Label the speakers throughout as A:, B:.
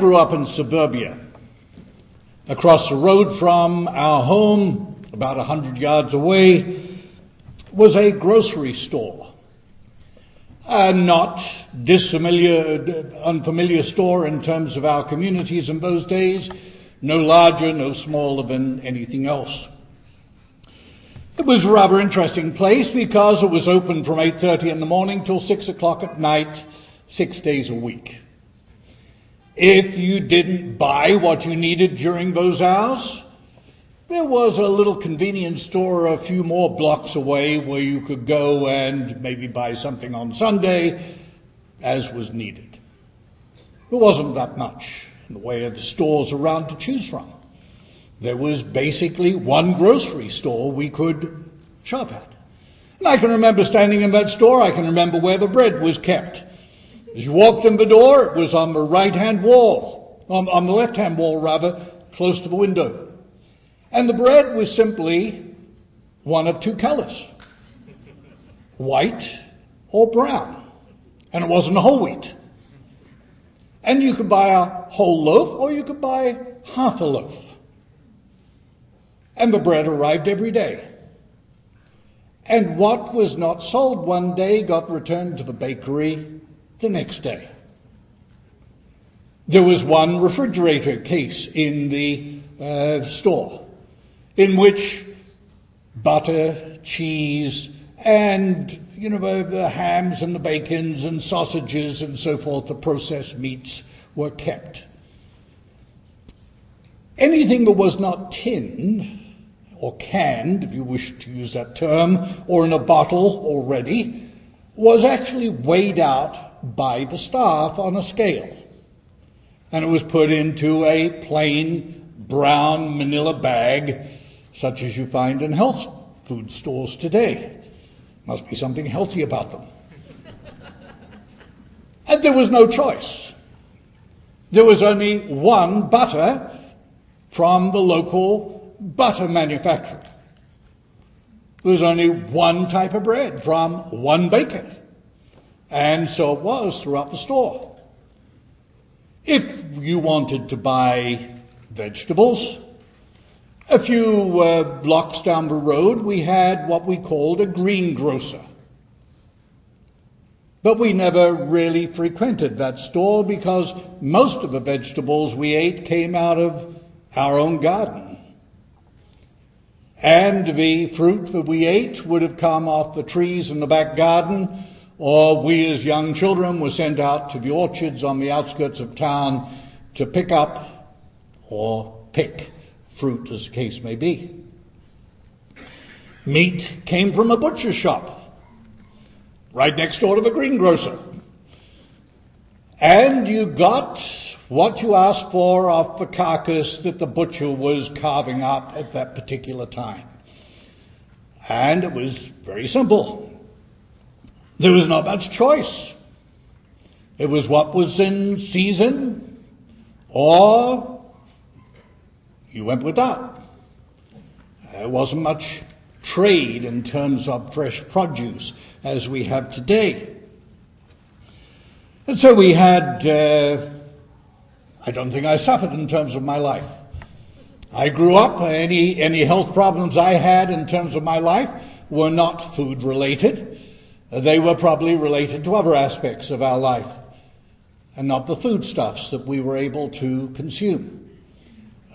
A: I grew up in suburbia. Across the road from our home, about a hundred yards away, was a grocery store. A not dissimilar, unfamiliar store in terms of our communities in those days, no larger, no smaller than anything else. It was a rather interesting place because it was open from 8.30 in the morning till 6 o'clock at night, six days a week. If you didn't buy what you needed during those hours, there was a little convenience store a few more blocks away where you could go and maybe buy something on Sunday as was needed. There wasn't that much in the way of the stores around to choose from. There was basically one grocery store we could shop at. And I can remember standing in that store, I can remember where the bread was kept. As you walked in the door, it was on the right hand wall, on, on the left hand wall rather, close to the window. And the bread was simply one of two colors. White or brown. And it wasn't whole wheat. And you could buy a whole loaf or you could buy half a loaf. And the bread arrived every day. And what was not sold one day got returned to the bakery the next day. There was one refrigerator case in the uh, store in which butter, cheese, and you know the, the hams and the bacons and sausages and so forth, the processed meats were kept. Anything that was not tinned or canned, if you wish to use that term, or in a bottle already, was actually weighed out by the staff on a scale. And it was put into a plain brown manila bag, such as you find in health food stores today. Must be something healthy about them. and there was no choice. There was only one butter from the local butter manufacturer. There was only one type of bread from one baker. And so it was throughout the store. If you wanted to buy vegetables, a few uh, blocks down the road we had what we called a greengrocer. But we never really frequented that store because most of the vegetables we ate came out of our own garden. And the fruit that we ate would have come off the trees in the back garden, or we as young children were sent out to the orchards on the outskirts of town to pick up or pick fruit as the case may be. Meat came from a butcher shop, right next door to the greengrocer. And you got what you asked for off the carcass that the butcher was carving up at that particular time. And it was very simple. There was not much choice. It was what was in season, or you went without. There wasn't much trade in terms of fresh produce as we have today. And so we had uh, I don't think I suffered in terms of my life. I grew up, any, any health problems I had in terms of my life were not food related. They were probably related to other aspects of our life and not the foodstuffs that we were able to consume.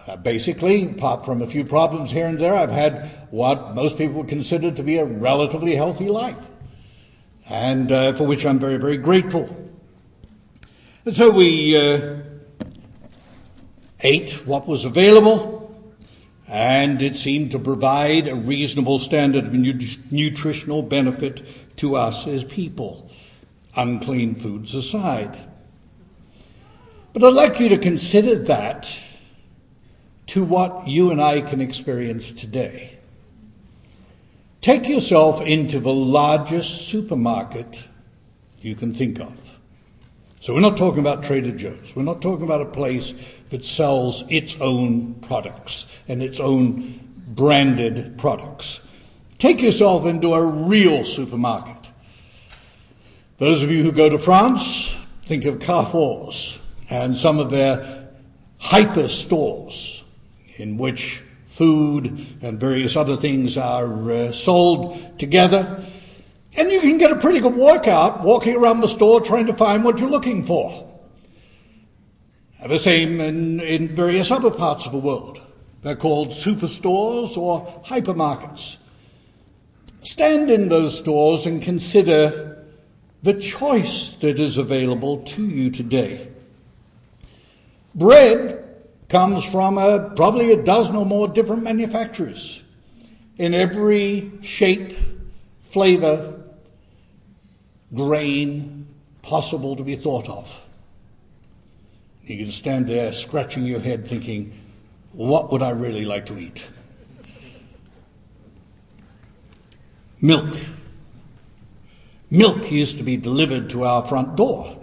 A: Uh, basically, apart from a few problems here and there, I've had what most people would consider to be a relatively healthy life, and uh, for which I'm very, very grateful. And so we uh, ate what was available, and it seemed to provide a reasonable standard of nutritional benefit to us as people, unclean foods aside. But I'd like you to consider that to what you and I can experience today. Take yourself into the largest supermarket you can think of. So we're not talking about Trader Joe's. We're not talking about a place that sells its own products and its own branded products. Take yourself into a real supermarket. Those of you who go to France, think of Carrefours. and some of their hyper stores in which food and various other things are uh, sold together. And you can get a pretty good workout walking around the store trying to find what you're looking for. The same in, in various other parts of the world. They're called superstores or hypermarkets. Stand in those stores and consider the choice that is available to you today. Bread comes from a, probably a dozen or more different manufacturers in every shape, flavor, grain possible to be thought of. You can stand there scratching your head thinking, what would I really like to eat? Milk. Milk used to be delivered to our front door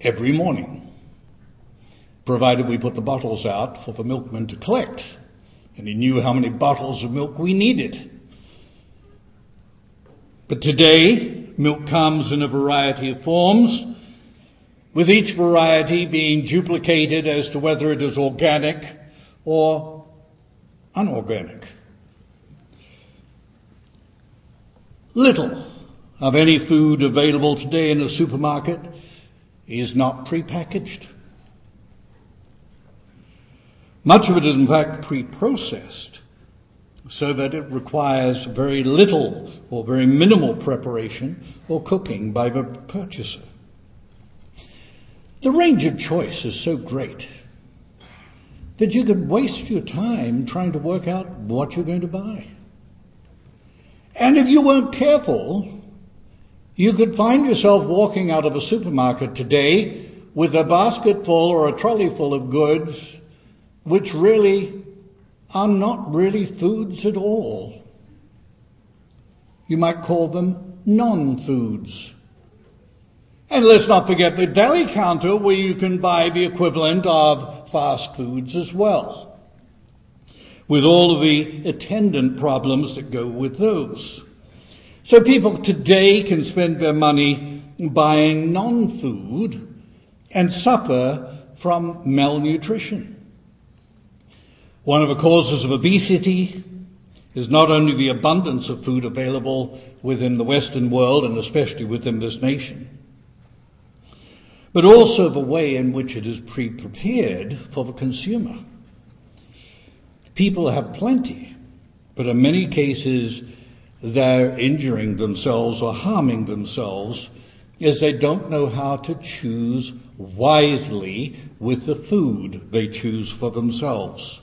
A: every morning, provided we put the bottles out for the milkman to collect. And he knew how many bottles of milk we needed. But today, milk comes in a variety of forms, with each variety being duplicated as to whether it is organic or unorganic. Little of any food available today in a supermarket is not prepackaged. Much of it is in fact pre-processed so that it requires very little or very minimal preparation or cooking by the purchaser. The range of choice is so great that you could waste your time trying to work out what you're going to buy. And if you weren't careful, you could find yourself walking out of a supermarket today with a basket full or a trolley full of goods which really are not really foods at all. You might call them non-foods. And let's not forget the deli counter where you can buy the equivalent of fast foods as well with all of the attendant problems that go with those. So people today can spend their money buying non-food and suffer from malnutrition. One of the causes of obesity is not only the abundance of food available within the Western world and especially within this nation, but also the way in which it is pre-prepared for the consumer. People have plenty, but in many cases they're injuring themselves or harming themselves as they don't know how to choose wisely with the food they choose for themselves.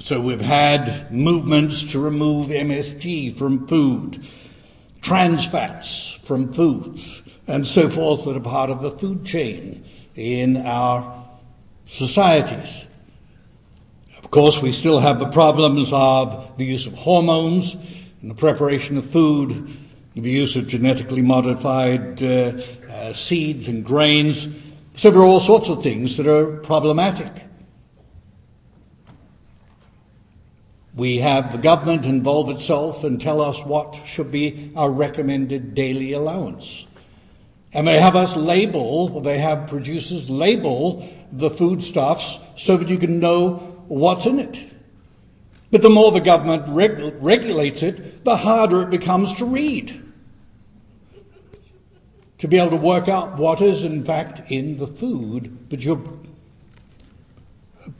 A: So we've had movements to remove MSG from food, trans fats from foods, and so forth that are part of the food chain in our societies. Of course, we still have the problems of the use of hormones in the preparation of food, the use of genetically modified uh, uh, seeds and grains. So there are all sorts of things that are problematic. We have the government involve itself and tell us what should be our recommended daily allowance. And they have us label, they have producers label the foodstuffs so that you can know what's in it. But the more the government reg- regulates it, the harder it becomes to read. To be able to work out what is in fact in the food that you're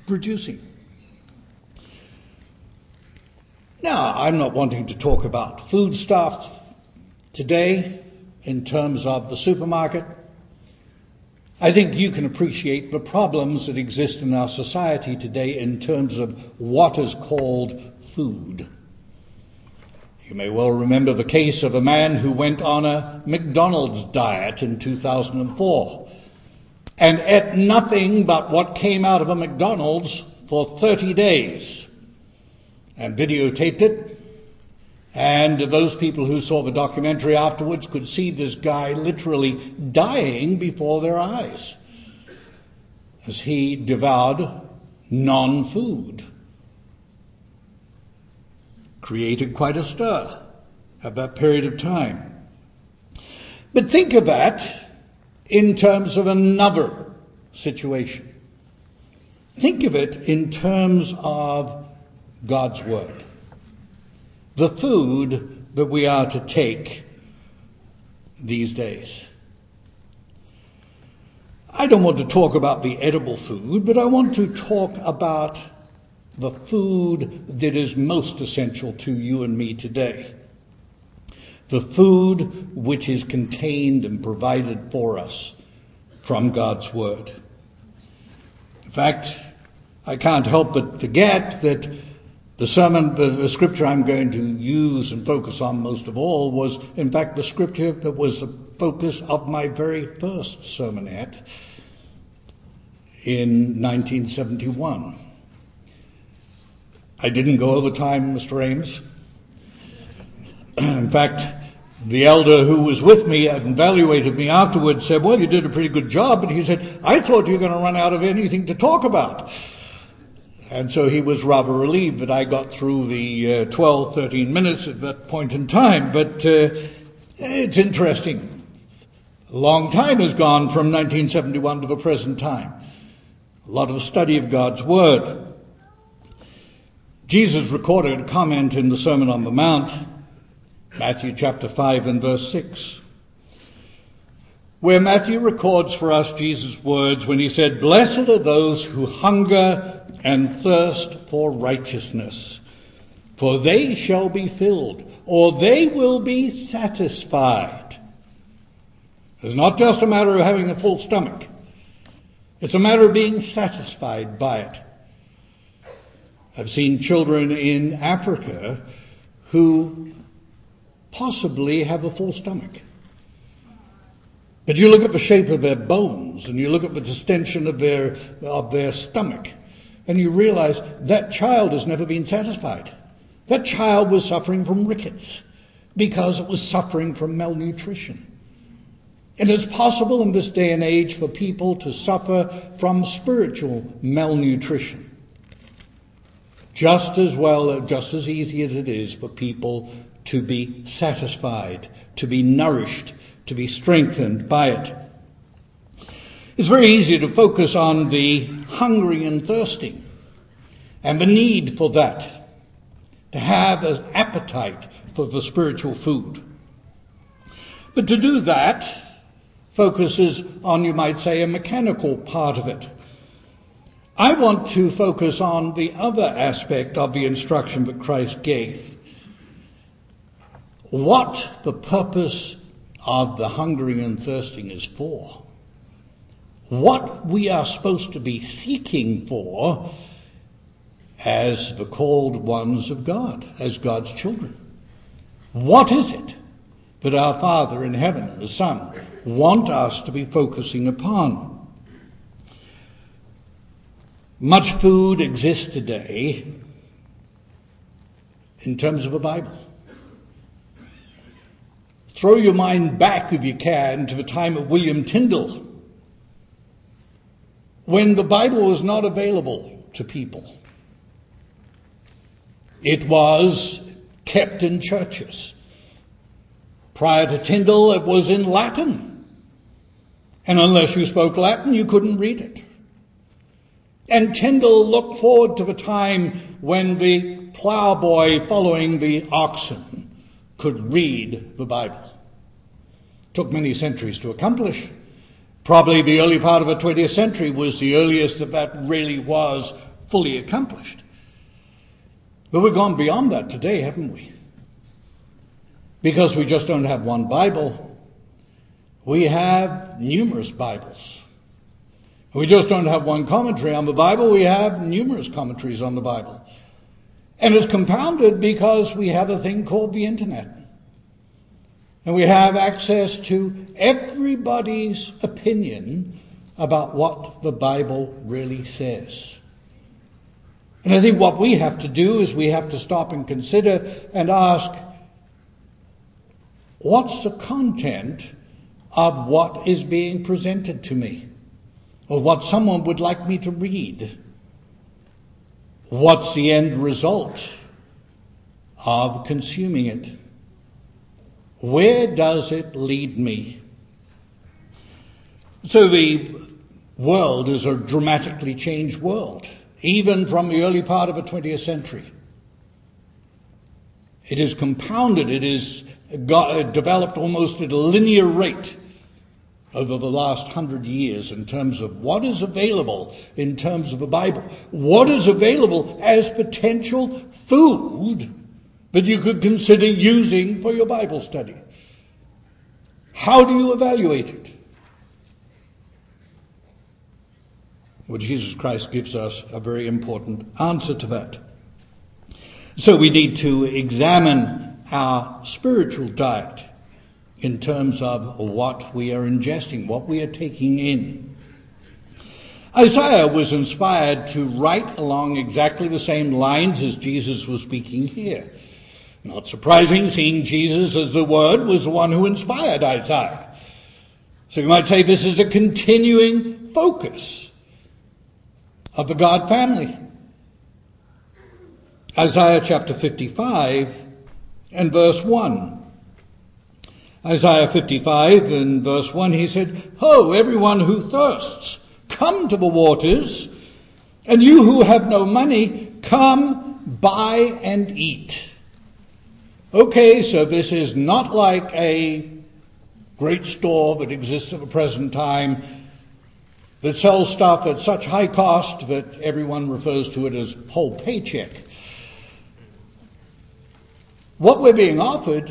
A: producing. Now, I'm not wanting to talk about foodstuffs today in terms of the supermarket. I think you can appreciate the problems that exist in our society today in terms of what is called food. You may well remember the case of a man who went on a McDonald's diet in 2004 and ate nothing but what came out of a McDonald's for 30 days and videotaped it and those people who saw the documentary afterwards could see this guy literally dying before their eyes as he devoured non food. Created quite a stir at that period of time. But think of that in terms of another situation. Think of it in terms of God's Word. The food that we are to take these days. I don't want to talk about the edible food, but I want to talk about the food that is most essential to you and me today. The food which is contained and provided for us from God's Word. In fact, I can't help but forget that the sermon, the, the, scripture I'm going to use and focus on most of all was, in fact, the scripture that was the focus of my very first sermonette in 1971. I didn't go over time, Mr. Ames. in fact, the elder who was with me and evaluated me afterwards said, Well, you did a pretty good job. But he said, I thought you were going to run out of anything to talk about. And so he was rather relieved that I got through the uh, 12, 13 minutes at that point in time. But uh, it's interesting. A long time has gone from 1971 to the present time. A lot of study of God's Word. Jesus recorded a comment in the Sermon on the Mount, Matthew chapter 5 and verse 6, where Matthew records for us Jesus' words when he said, Blessed are those who hunger and thirst for righteousness, for they shall be filled, or they will be satisfied. It's not just a matter of having a full stomach. It's a matter of being satisfied by it. I've seen children in Africa who possibly have a full stomach. But you look at the shape of their bones and you look at the distension of their, of their stomach and you realize that child has never been satisfied. That child was suffering from rickets because it was suffering from malnutrition. And It is possible in this day and age for people to suffer from spiritual malnutrition. Just as well, just as easy as it is for people to be satisfied, to be nourished, to be strengthened by it. It's very easy to focus on the hungry and thirsting and the need for that, to have an appetite for the spiritual food. But to do that focuses on, you might say, a mechanical part of it. I want to focus on the other aspect of the instruction that Christ gave. What the purpose of the hungering and thirsting is for what we are supposed to be seeking for as the called ones of God, as God's children. What is it that our Father in heaven, the Son, want us to be focusing upon? Much food exists today in terms of the Bible. Throw your mind back, if you can, to the time of William Tyndale when the Bible was not available to people. It was kept in churches. Prior to Tyndale, it was in Latin. And unless you spoke Latin, you couldn't read it. And Tyndale looked forward to the time when the plowboy following the oxen could read the Bible. Took many centuries to accomplish. Probably the early part of the 20th century was the earliest that that really was fully accomplished. But we've gone beyond that today, haven't we? Because we just don't have one Bible. We have numerous Bibles. We just don't have one commentary on the Bible, we have numerous commentaries on the Bible. And it's compounded because we have a thing called the Internet. And we have access to everybody's opinion about what the Bible really says. And I think what we have to do is we have to stop and consider and ask, what's the content of what is being presented to me? Or what someone would like me to read? What's the end result of consuming it? Where does it lead me? So the world is a dramatically changed world, even from the early part of the 20th century. It is compounded, it is uh, developed almost at a linear rate over the last hundred years in terms of what is available in terms of the Bible, what is available as potential food that you could consider using for your Bible study. How do you evaluate it? Well, Jesus Christ gives us a very important answer to that. So we need to examine our spiritual diet in terms of what we are ingesting, what we are taking in. Isaiah was inspired to write along exactly the same lines as Jesus was speaking here. Not surprising, seeing Jesus as the Word was the one who inspired Isaiah. So you might say this is a continuing focus of the God family. Isaiah chapter 55 and verse 1. Isaiah 55 and verse 1, he said, Ho, everyone who thirsts, come to the waters, and you who have no money, come buy and eat. Okay, so this is not like a great store that exists at the present time that sells stuff at such high cost that everyone refers to it as whole paycheck. What we're being offered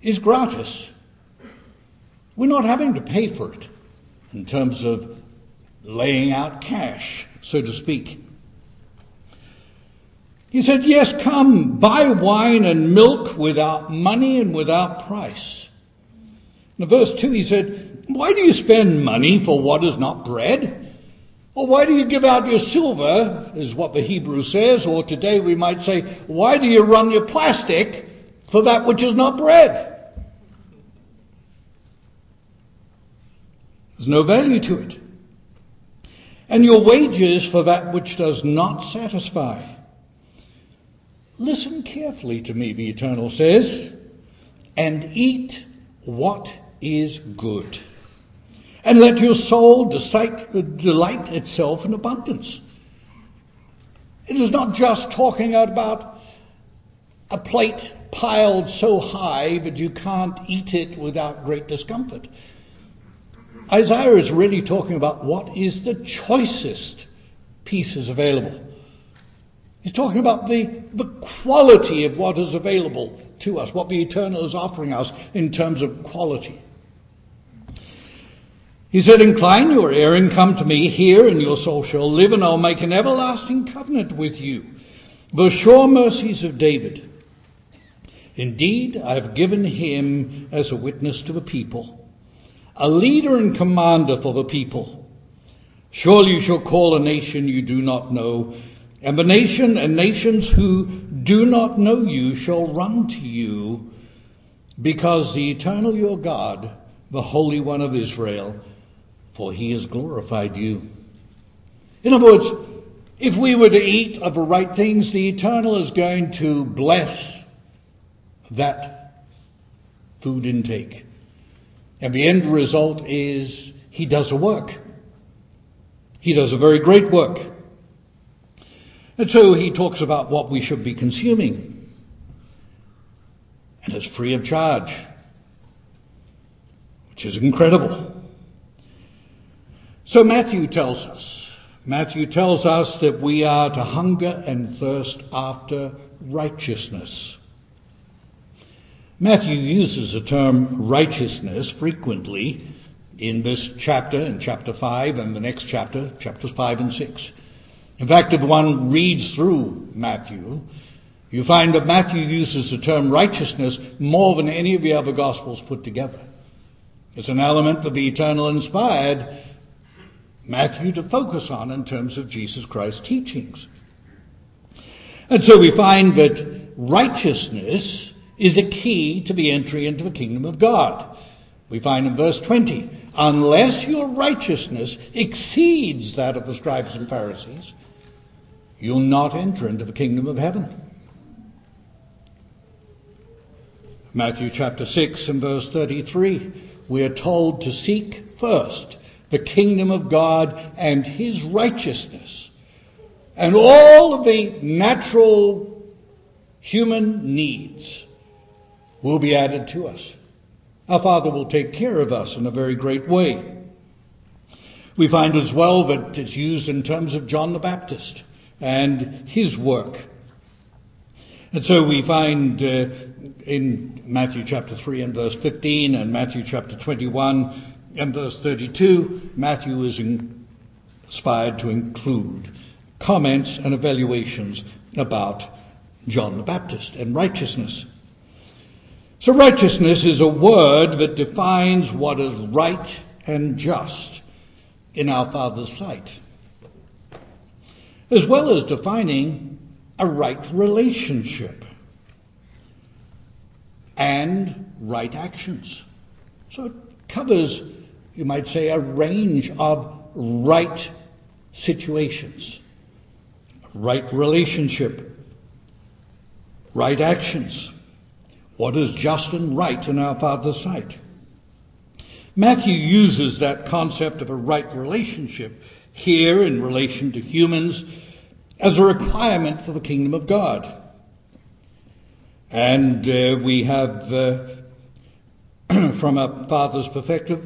A: is gratis. We're not having to pay for it in terms of laying out cash, so to speak. He said, Yes, come, buy wine and milk without money and without price. In verse 2, he said, Why do you spend money for what is not bread? Or why do you give out your silver, is what the Hebrew says, or today we might say, Why do you run your plastic for that which is not bread? There's no value to it. And your wages for that which does not satisfy. Listen carefully to me, the Eternal says, and eat what is good. And let your soul delight itself in abundance. It is not just talking about a plate piled so high that you can't eat it without great discomfort. Isaiah is really talking about what is the choicest pieces available. He's talking about the, the quality of what is available to us, what the Eternal is offering us in terms of quality. He said, Incline your ear and come to me, hear, and your soul shall live, and I'll make an everlasting covenant with you. The sure mercies of David. Indeed, I have given him as a witness to the people, a leader and commander for the people. Surely you shall call a nation you do not know, and the nation and nations who do not know you shall run to you, because the eternal your God, the Holy One of Israel, for he has glorified you. In other words, if we were to eat of the right things, the eternal is going to bless that food intake. And the end result is he does a work. He does a very great work. And so he talks about what we should be consuming. And it's free of charge, which is incredible. So Matthew tells us, Matthew tells us that we are to hunger and thirst after righteousness. Matthew uses the term righteousness frequently in this chapter, in chapter 5, and the next chapter, chapters 5 and 6. In fact, if one reads through Matthew, you find that Matthew uses the term righteousness more than any of the other Gospels put together. It's an element that the eternal inspired Matthew to focus on in terms of Jesus Christ's teachings. And so we find that righteousness is a key to the entry into the kingdom of God. We find in verse 20, unless your righteousness exceeds that of the scribes and Pharisees, you'll not enter into the kingdom of heaven. Matthew chapter 6 and verse 33, we are told to seek first the kingdom of God and His righteousness. And all of the natural human needs will be added to us. Our Father will take care of us in a very great way. We find as well that it's used in terms of John the Baptist and his work. And so we find uh, in Matthew chapter 3 and verse 15 and Matthew chapter 21 and verse 32, Matthew is inspired to include comments and evaluations about John the Baptist and righteousness. So righteousness is a word that defines what is right and just in our Father's sight, as well as defining a right relationship and right actions. So it covers, you might say, a range of right situations, right relationship, right actions, what is just and right in our Father's sight. Matthew uses that concept of a right relationship here in relation to humans as a requirement for the kingdom of God. And uh, we have, uh, from a father's perspective,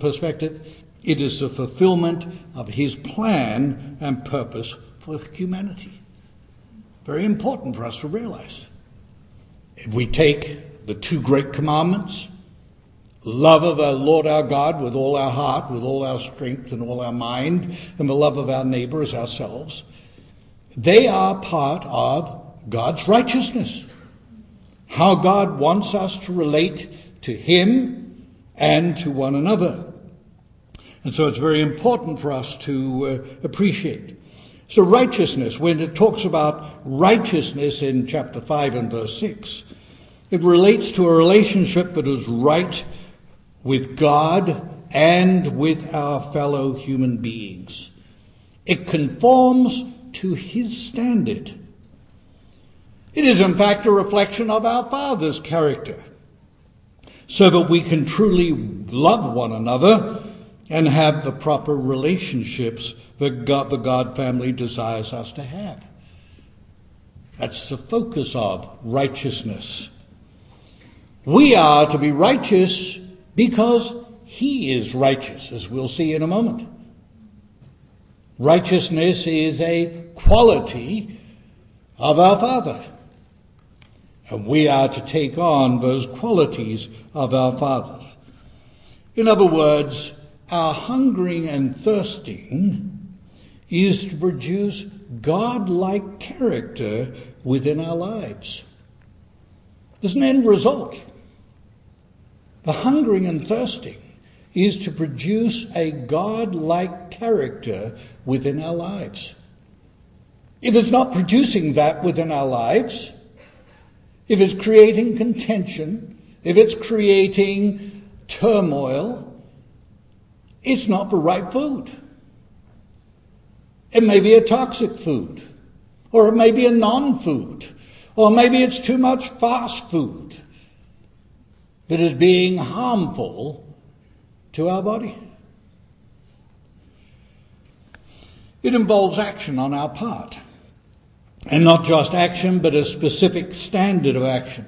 A: perspective, it is the fulfillment of his plan and purpose for humanity. Very important for us to realize. If we take the two great commandments, love of our Lord our God with all our heart, with all our strength and all our mind, and the love of our neighbor as ourselves, they are part of God's righteousness. How God wants us to relate to Him and to one another. And so it's very important for us to uh, appreciate. So righteousness, when it talks about righteousness in chapter 5 and verse 6, it relates to a relationship that is right with God and with our fellow human beings. It conforms to His standard. It is in fact a reflection of our Father's character, so that we can truly love one another and have the proper relationships that God, the God family desires us to have. That's the focus of righteousness. We are to be righteous because He is righteous, as we'll see in a moment. Righteousness is a quality of our Father. And we are to take on those qualities of our fathers. In other words, our hungering and thirsting is to produce God-like character within our lives. There's an end result. The hungering and thirsting is to produce a God-like character within our lives. If it's not producing that within our lives, if it's creating contention, if it's creating turmoil, it's not the right food. It may be a toxic food, or it may be a non-food, or maybe it's too much fast food that is being harmful to our body. It involves action on our part. And not just action, but a specific standard of action.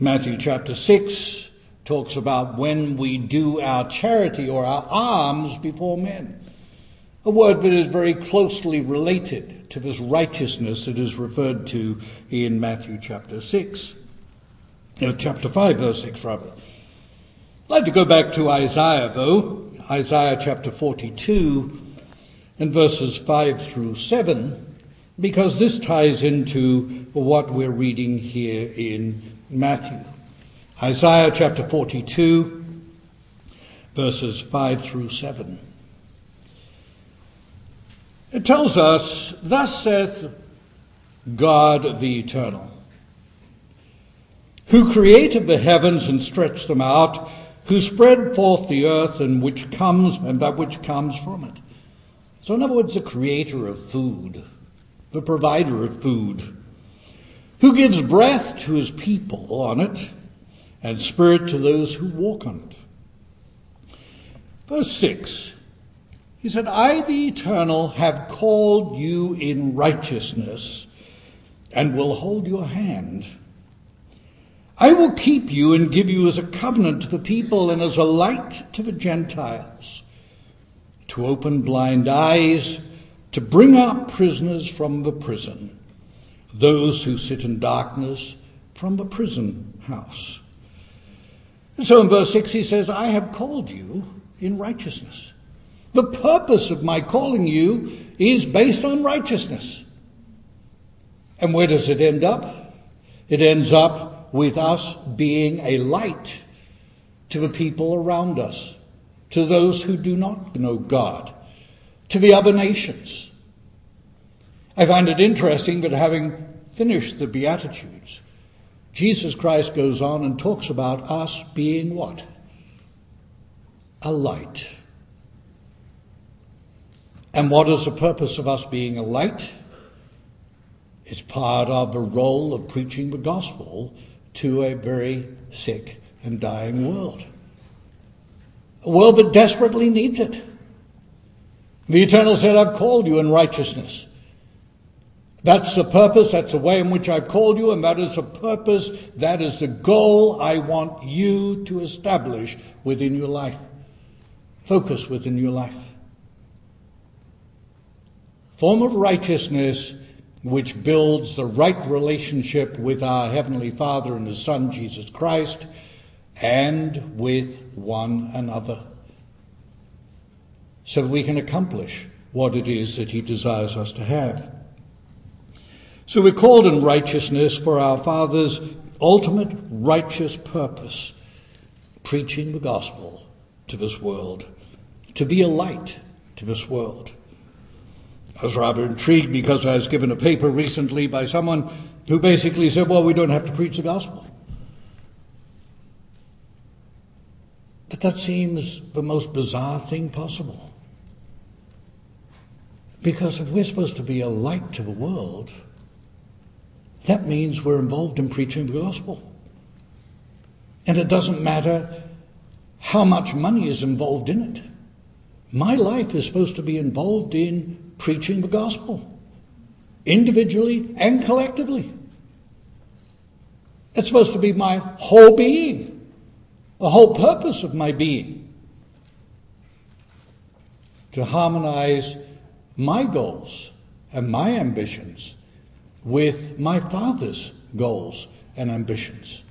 A: Matthew chapter 6 talks about when we do our charity or our alms before men. A word that is very closely related to this righteousness that is referred to in Matthew chapter 6. Chapter 5 verse 6 rather. I'd like to go back to Isaiah though, Isaiah chapter 42 and verses 5 through 7, because this ties into what we're reading here in Matthew. Isaiah chapter 42, verses 5 through 7. It tells us, Thus saith God the Eternal, who created the heavens and stretched them out, who spread forth the earth and which comes and that which comes from it so, in other words, the creator of food, the provider of food, who gives breath to his people on it and spirit to those who walk on it. Verse 6. He said, I, the Eternal, have called you in righteousness and will hold your hand. I will keep you and give you as a covenant to the people and as a light to the Gentiles, to open blind eyes, to bring out prisoners from the prison, those who sit in darkness from the prison house. And so in verse 6 he says, I have called you in righteousness. The purpose of my calling you is based on righteousness. And where does it end up? It ends up with us being a light to the people around us, to those who do not know God, to the other nations. I find it interesting that having finished the Beatitudes, Jesus Christ goes on and talks about us being what? A light. And what is the purpose of us being a light? It's part of the role of preaching the gospel to a very sick and dying world. A world that desperately needs it. The Eternal said, I've called you in righteousness. That's the purpose, that's the way in which I've called you, and that is the purpose, that is the goal I want you to establish within your life. Focus within your life. Form of righteousness which builds the right relationship with our Heavenly Father and His Son Jesus Christ and with one another. So that we can accomplish what it is that He desires us to have. So we're called in righteousness for our Father's ultimate righteous purpose, preaching the gospel to this world, to be a light to this world. I was rather intrigued because I was given a paper recently by someone who basically said, well, we don't have to preach the gospel. But that seems the most bizarre thing possible. Because if we're supposed to be a light to the world, that means we're involved in preaching the gospel. And it doesn't matter how much money is involved in it. My life is supposed to be involved in preaching the gospel, individually and collectively. It's supposed to be my whole being, the whole purpose of my being. To harmonize my goals and my ambitions with my Father's goals and ambitions.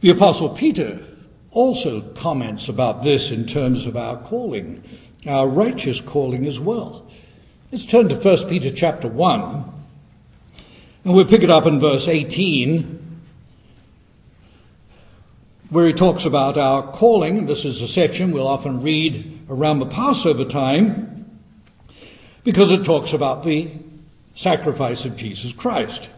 A: The Apostle Peter also comments about this in terms of our calling our righteous calling as well. Let's turn to 1 Peter chapter 1, and we'll pick it up in verse 18, where he talks about our calling. This is a section we'll often read around the Passover time, because it talks about the sacrifice of Jesus Christ.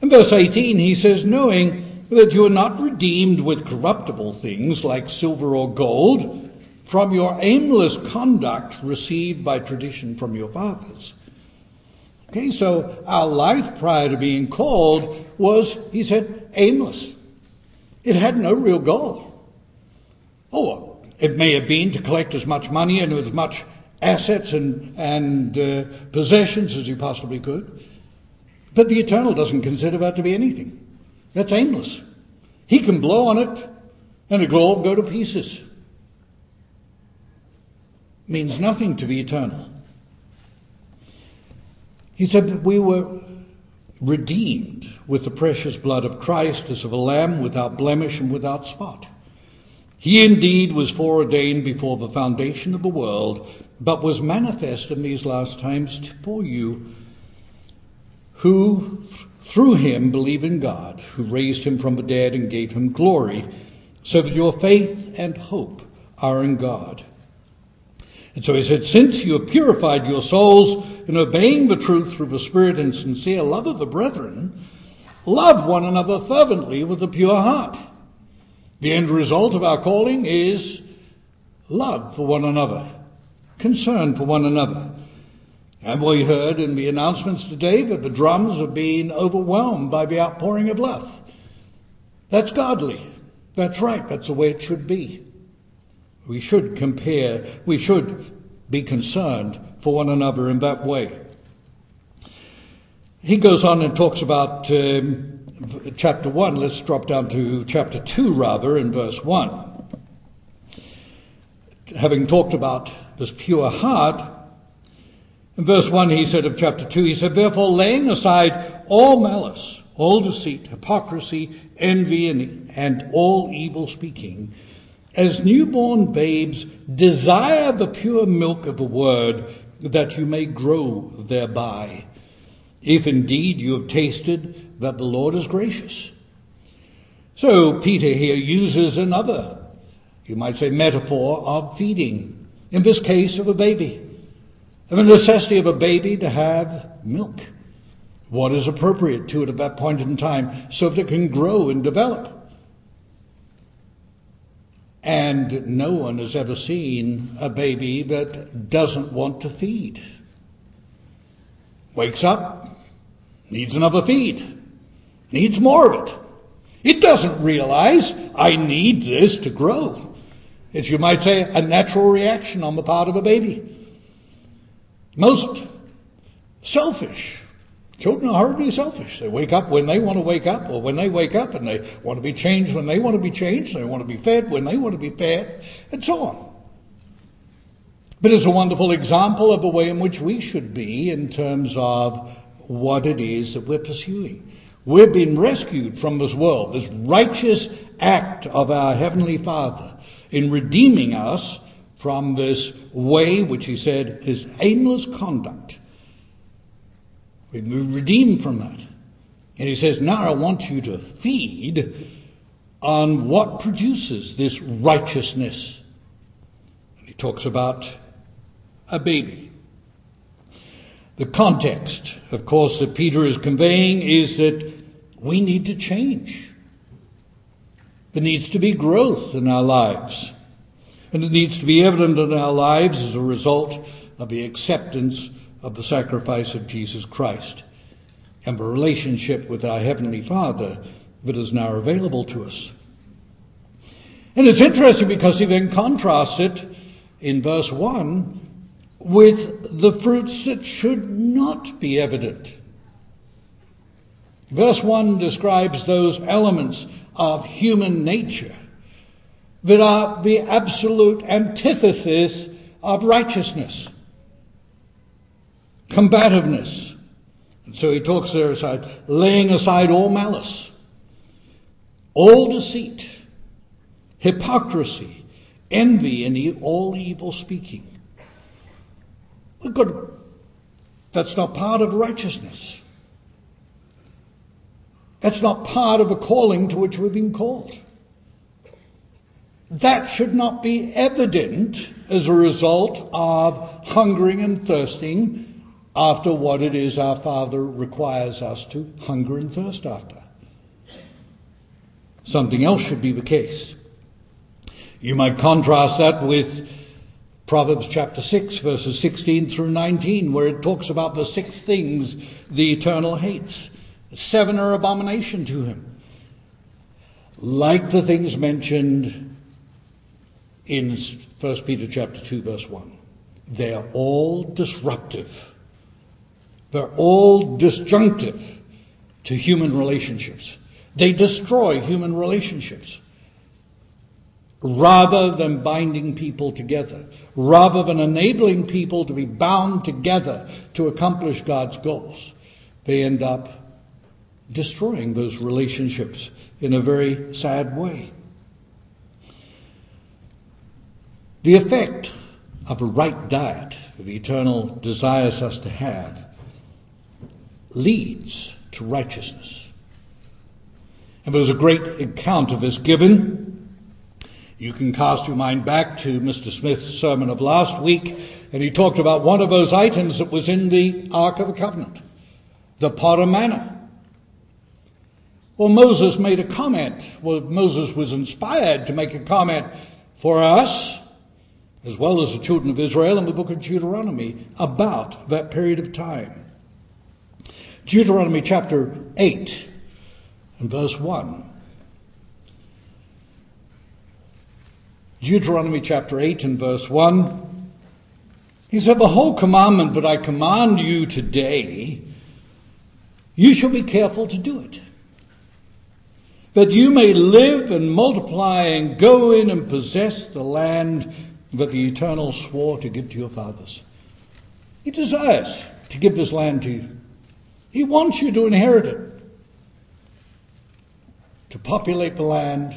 A: In verse 18, he says, Knowing that you are not redeemed with corruptible things like silver or gold, from your aimless conduct received by tradition from your fathers. Okay, so our life prior to being called was, he said, aimless. It had no real goal. Oh, it may have been to collect as much money and as much assets and, and uh, possessions as you possibly could. But the Eternal doesn't consider that to be anything. That's aimless. He can blow on it and it will all go to pieces means nothing to the eternal. He said that we were redeemed with the precious blood of Christ as of a lamb without blemish and without spot. He indeed was foreordained before the foundation of the world, but was manifest in these last times for you, who through him believe in God, who raised him from the dead and gave him glory, so that your faith and hope are in God. And so he said, Since you have purified your souls in obeying the truth through the Spirit and sincere love of the brethren, love one another fervently with a pure heart. The end result of our calling is love for one another, concern for one another. And we heard in the announcements today that the drums are being overwhelmed by the outpouring of love. That's godly. That's right. That's the way it should be. We should compare, we should be concerned for one another in that way. He goes on and talks about um, chapter 1. Let's drop down to chapter 2 rather in verse 1. Having talked about this pure heart, in verse 1 he said of chapter 2, he said, Therefore laying aside all malice, all deceit, hypocrisy, envy, and, and all evil speaking, as newborn babes desire the pure milk of the word, that you may grow thereby, if indeed you have tasted that the Lord is gracious. So Peter here uses another, you might say, metaphor of feeding. In this case, of a baby. Of the necessity of a baby to have milk. What is appropriate to it at that point in time so that it can grow and develop. And no one has ever seen a baby that doesn't want to feed. Wakes up, needs another feed, needs more of it. It doesn't realize I need this to grow. It's, you might say, a natural reaction on the part of a baby. Most selfish Children are hardly selfish. They wake up when they want to wake up, or when they wake up and they want to be changed when they want to be changed, they want to be fed when they want to be fed, and so on. But it's a wonderful example of the way in which we should be in terms of what it is that we're pursuing. We've been rescued from this world, this righteous act of our Heavenly Father in redeeming us from this way which He said is aimless conduct Been redeemed from that. And he says, now I want you to feed on what produces this righteousness. And he talks about a baby. The context, of course, that Peter is conveying is that we need to change. There needs to be growth in our lives. And it needs to be evident in our lives as a result of the acceptance of the sacrifice of Jesus Christ and the relationship with our Heavenly Father that is now available to us. And it's interesting because he then contrasts it in verse 1 with the fruits that should not be evident. Verse 1 describes those elements of human nature that are the absolute antithesis of righteousness combativeness. And so he talks there aside, laying aside all malice, all deceit, hypocrisy, envy, and all evil speaking. Good. That's not part of righteousness. That's not part of the calling to which we've been called. That should not be evident as a result of hungering and thirsting after what it is our Father requires us to hunger and thirst after. Something else should be the case. You might contrast that with Proverbs chapter 6, verses 16 through 19, where it talks about the six things the eternal hates. Seven are abomination to him. Like the things mentioned in 1 Peter chapter 2, verse 1. They are all disruptive they're all disjunctive to human relationships. They destroy human relationships. Rather than binding people together, rather than enabling people to be bound together to accomplish God's goals, they end up destroying those relationships in a very sad way. The effect of a right diet the Eternal desires us to have leads to righteousness. And there was a great account of this given. You can cast your mind back to Mr. Smith's sermon of last week, and he talked about one of those items that was in the Ark of the Covenant, the pot of manna. Well, Moses made a comment. Well, Moses was inspired to make a comment for us, as well as the children of Israel in the book of Deuteronomy, about that period of time. Deuteronomy chapter 8 and verse 1. Deuteronomy chapter 8 and verse 1. He said, The whole commandment that I command you today, you shall be careful to do it. That you may live and multiply and go in and possess the land that the Eternal swore to give to your fathers. He desires to give this land to you. He wants you to inherit it, to populate the land,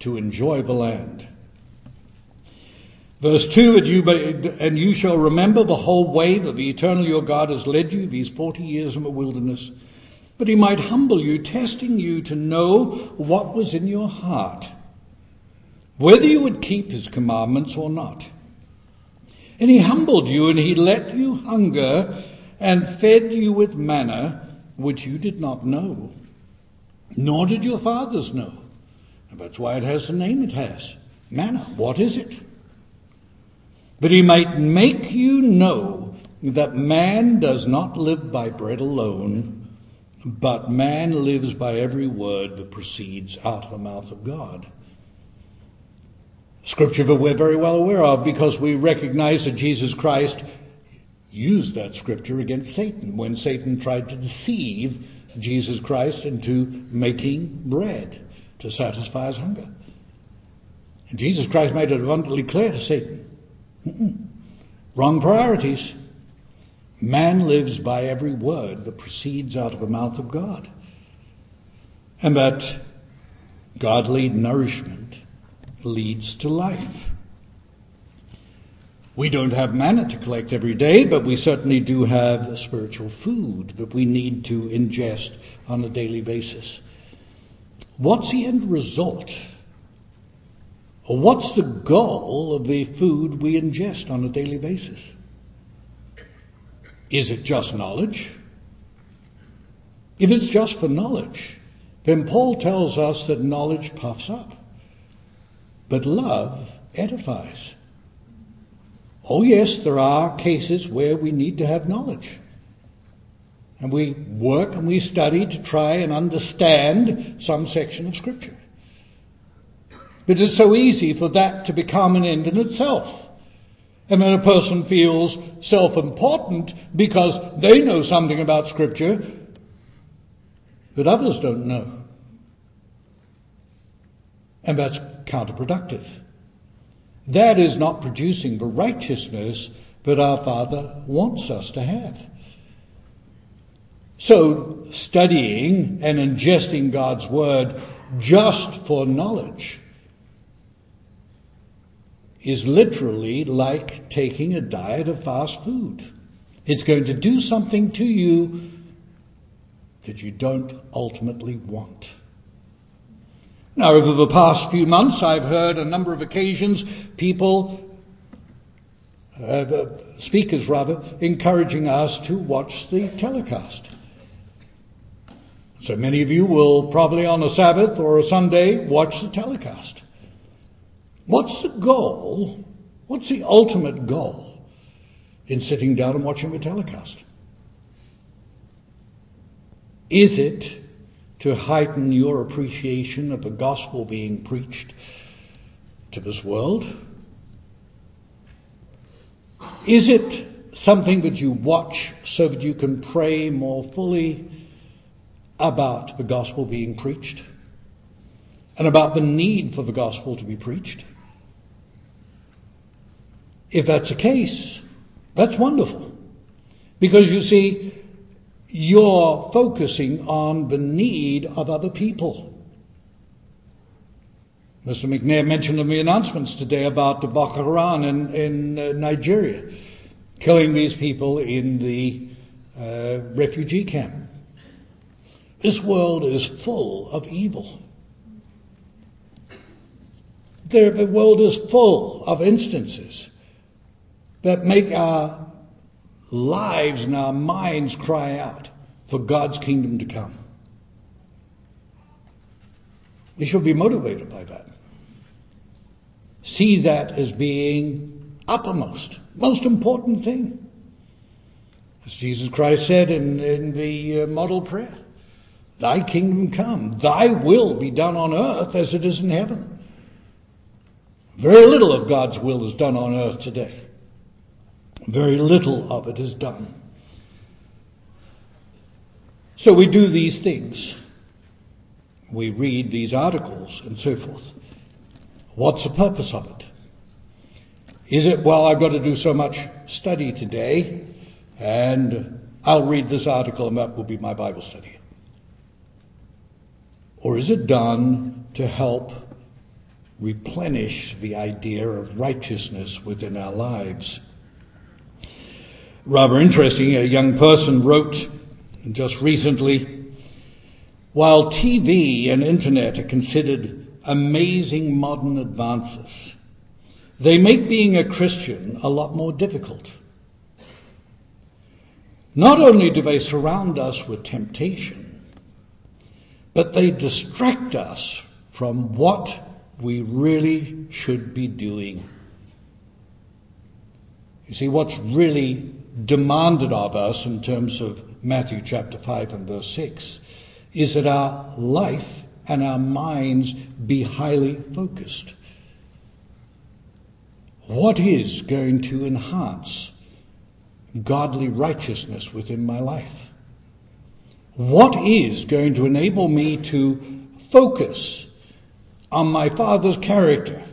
A: to enjoy the land. Verse 2, and you, shall remember the whole way that the eternal your God has led you these 40 years in the wilderness, but he might humble you, testing you to know what was in your heart, whether you would keep his commandments or not. And he humbled you, and he let you hunger, and fed you with manna, which you did not know, nor did your fathers know. And that's why it has the name it has manna. What is it? But he might make you know that man does not live by bread alone, but man lives by every word that proceeds out of the mouth of God. Scripture that we're very well aware of because we recognize that Jesus Christ used that scripture against Satan when Satan tried to deceive Jesus Christ into making bread to satisfy his hunger. And Jesus Christ made it abundantly clear to Satan Mm-mm. Wrong priorities. Man lives by every word that proceeds out of the mouth of God. And that godly nourishment leads to life. We don't have manna to collect every day, but we certainly do have spiritual food that we need to ingest on a daily basis. What's the end result What's the goal of the food we ingest on a daily basis? Is it just knowledge? If it's just for knowledge, then Paul tells us that knowledge puffs up, but love edifies. Oh, yes, there are cases where we need to have knowledge. And we work and we study to try and understand some section of Scripture. But it's so easy for that to become an end in itself. And then a person feels self-important because they know something about Scripture that others don't know. And that's counterproductive. That is not producing the righteousness that our Father wants us to have. So, studying and ingesting God's Word just for knowledge is literally like taking a diet of fast food. It's going to do something to you that you don't ultimately want. Now, over the past few months, I've heard a number of occasions people, uh, speakers rather, encouraging us to watch the telecast. So many of you will probably on a Sabbath or a Sunday watch the telecast. What's the goal? What's the ultimate goal in sitting down and watching the telecast? Is it to heighten your appreciation of the gospel being preached to this world? Is it something that you watch so that you can pray more fully about the gospel being preached and about the need for the gospel to be preached? If that's the case, that's wonderful. Because you see, you're focusing on the need of other people. Mr. McNair mentioned in the announcements today about the Boko Haram in, in uh, Nigeria, killing these people in the uh, refugee camp. This world is full of evil. The world is full of instances that make our lives and our minds cry out for God's kingdom to come. We should be motivated by that. See that as being uppermost, most important thing. As Jesus Christ said in, in the uh, model prayer, Thy kingdom come, Thy will be done on earth as it is in heaven. Very little of God's will is done on earth today. Very little of it is done. So we do these things. We read these articles and so forth. What's the purpose of it? Is it, well, I've got to do so much study today, and I'll read this article and that will be my Bible study? Or is it done to help replenish the idea of righteousness within our lives? Rather interesting, a young person wrote just recently, while TV and internet are considered amazing modern advances, they make being a Christian a lot more difficult. Not only do they surround us with temptation, but they distract us from what we really should be doing. You see, what's really demanded of us in terms of Matthew chapter 5 and verse 6 is that our life and our minds be highly focused. What is going to enhance godly righteousness within my life? What is going to enable me to focus on my Father's character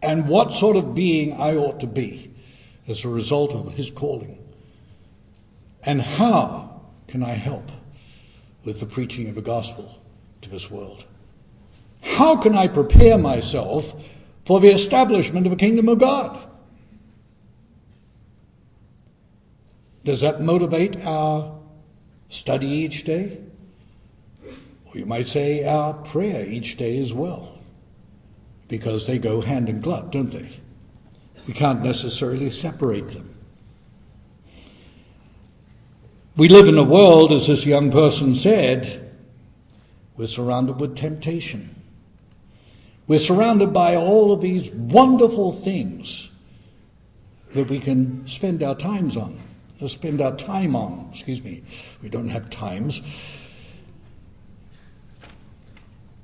A: and what sort of being I ought to be as a result of His calling? And how can I help with the preaching of the gospel to this world? How can I prepare myself for the establishment of the kingdom of God? Does that motivate our study each day? Or you might say our prayer each day as well. Because they go hand in glove, don't they? We can't necessarily separate them. We live in a world, as this young person said, we're surrounded with temptation. We're surrounded by all of these wonderful things that we can spend our times on to spend our time on. Excuse me, we don't have times.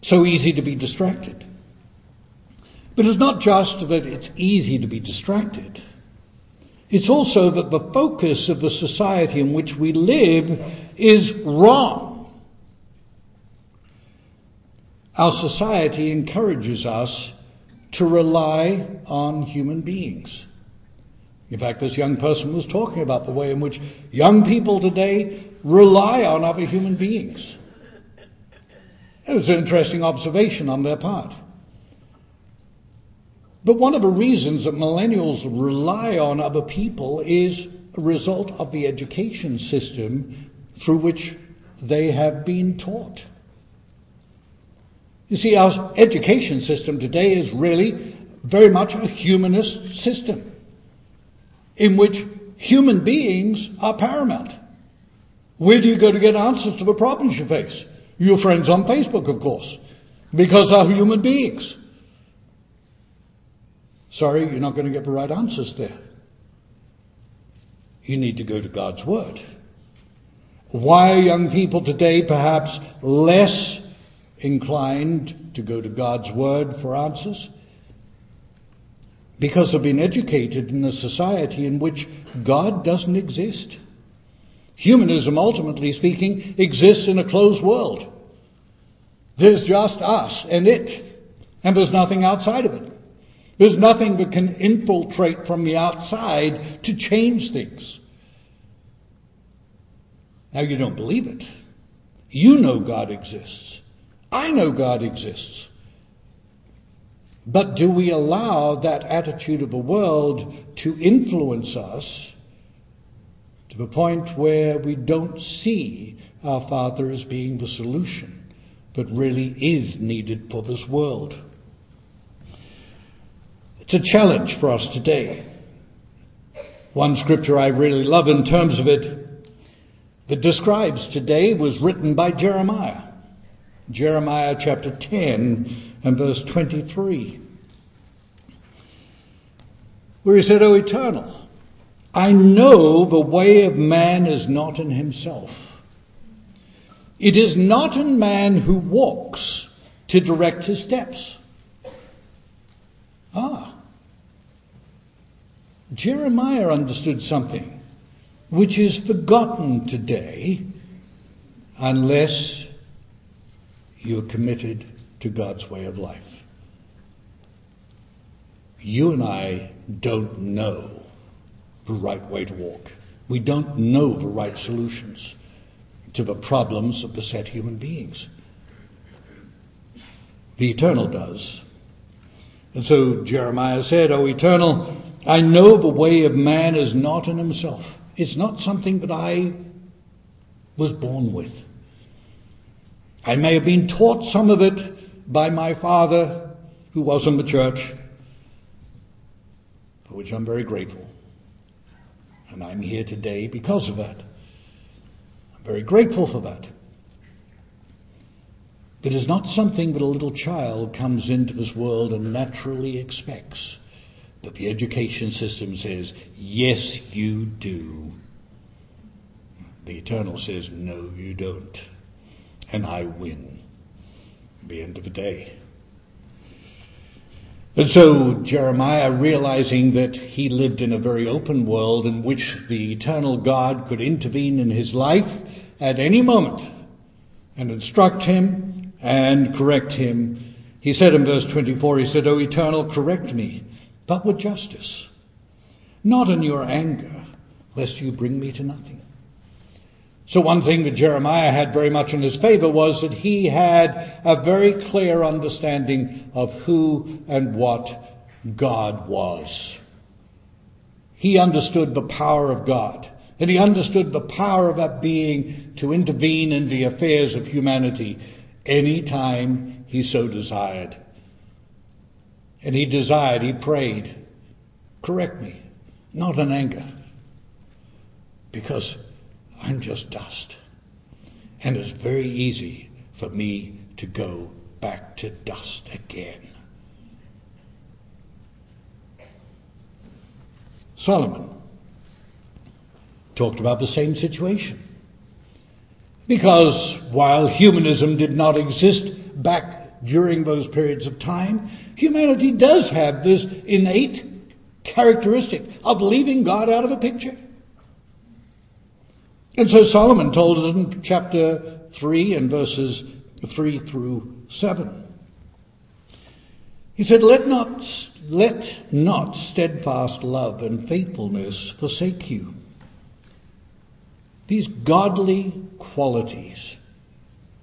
A: So easy to be distracted. But it's not just that it's easy to be distracted. It's also that the focus of the society in which we live is wrong. Our society encourages us to rely on human beings. In fact, this young person was talking about the way in which young people today rely on other human beings. It was an interesting observation on their part. But one of the reasons that millennials rely on other people is a result of the education system through which they have been taught. You see, our education system today is really very much a humanist system in which human beings are paramount. Where do you go to get answers to the problems you face? Your friends on Facebook, of course, because they're human beings. Sorry, you're not going to get the right answers there. You need to go to God's Word. Why are young people today perhaps less inclined to go to God's Word for answers? because they've been educated in a society in which God doesn't exist. Humanism, ultimately speaking, exists in a closed world. There's just us and it, and there's nothing outside of it. There's nothing that can infiltrate from the outside to change things. Now, you don't believe it. You know God exists. I know God exists. But do we allow that attitude of the world to influence us to the point where we don't see our Father as being the solution, but really is needed for this world? It's a challenge for us today. One scripture I really love in terms of it that describes today was written by Jeremiah. Jeremiah chapter 10 and verse 23, where he said, O eternal, I know the way of man is not in himself. It is not in man who walks to direct his steps. Ah. Jeremiah understood something which is forgotten today unless you're committed to God's way of life. You and I don't know the right way to walk. We don't know the right solutions to the problems that beset human beings. The Eternal does. And so Jeremiah said, O Eternal, I know the way of man is not in himself. It's not something that I was born with. I may have been taught some of it by my father, who was in the church, for which I'm very grateful. And I'm here today because of that. I'm very grateful for that. But it's not something that a little child comes into this world and naturally expects. But the education system says, yes, you do. The Eternal says, no, you don't. And I win. The end of the day. And so Jeremiah, realizing that he lived in a very open world in which the eternal God could intervene in his life at any moment and instruct him and correct him, he said in verse 24, he said, O eternal, correct me, but with justice, not in your anger, lest you bring me to nothing. So one thing that Jeremiah had very much in his favor was that he had a very clear understanding of who and what God was. He understood the power of God. And he understood the power of that being to intervene in the affairs of humanity any time he so desired. And he desired, he prayed, correct me, not in anger. Because I'm just dust. And it's very easy for me to go back to dust again. Solomon talked about the same situation. Because while humanism did not exist back during those periods of time, humanity does have this innate characteristic of leaving God out of the picture. And so Solomon told us in chapter 3 and verses 3 through 7. He said, let not, let not steadfast love and faithfulness forsake you. These godly qualities,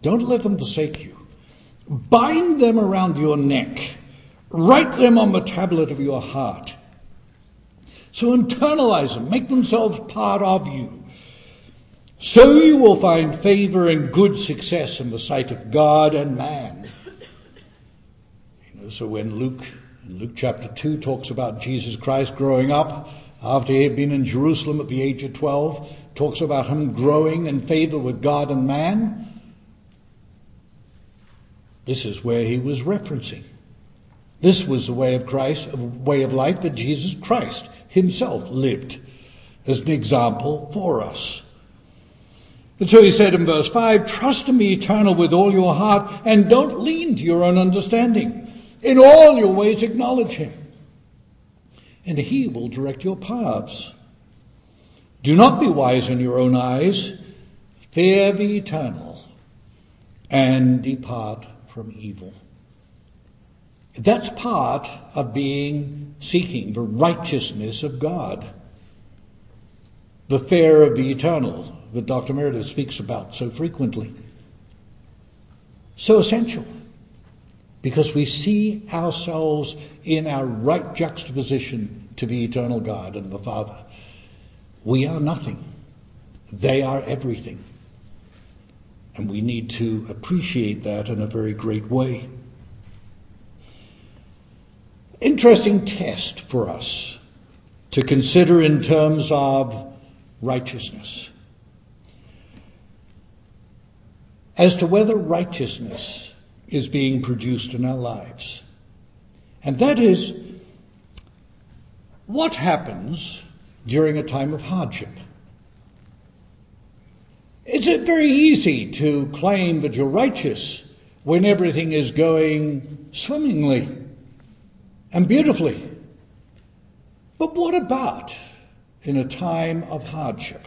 A: don't let them forsake you. Bind them around your neck. Write them on the tablet of your heart. So internalize them. Make themselves part of you. So you will find favor and good success in the sight of God and man. You know, so when Luke, Luke chapter 2 talks about Jesus Christ growing up after he had been in Jerusalem at the age of 12, talks about him growing in favor with God and man. This is where he was referencing. This was the way of Christ, a way of life that Jesus Christ himself lived as an example for us. And so he said in verse 5, Trust in me eternal with all your heart and don't lean to your own understanding. In all your ways acknowledge him, and he will direct your paths. Do not be wise in your own eyes. Fear the eternal and depart from evil. That's part of being seeking the righteousness of God. The fear of the eternal that Dr. Meredith speaks about so frequently. So essential. Because we see ourselves in our right juxtaposition to the eternal God and the Father. We are nothing. They are everything. And we need to appreciate that in a very great way. Interesting test for us to consider in terms of righteousness. as to whether righteousness is being produced in our lives. And that is, what happens during a time of hardship? Is it very easy to claim that you're righteous when everything is going swimmingly? And beautifully. But what about in a time of hardship?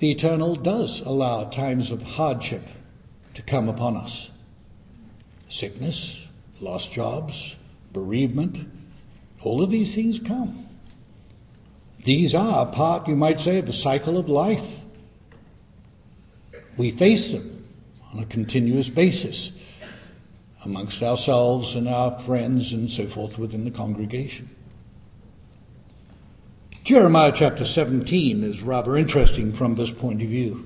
A: The Eternal does allow times of hardship to come upon us sickness, lost jobs, bereavement, all of these things come. These are part, you might say, of the cycle of life. We face them on a continuous basis amongst ourselves and our friends and so forth within the congregation. Jeremiah chapter 17 is rather interesting from this point of view.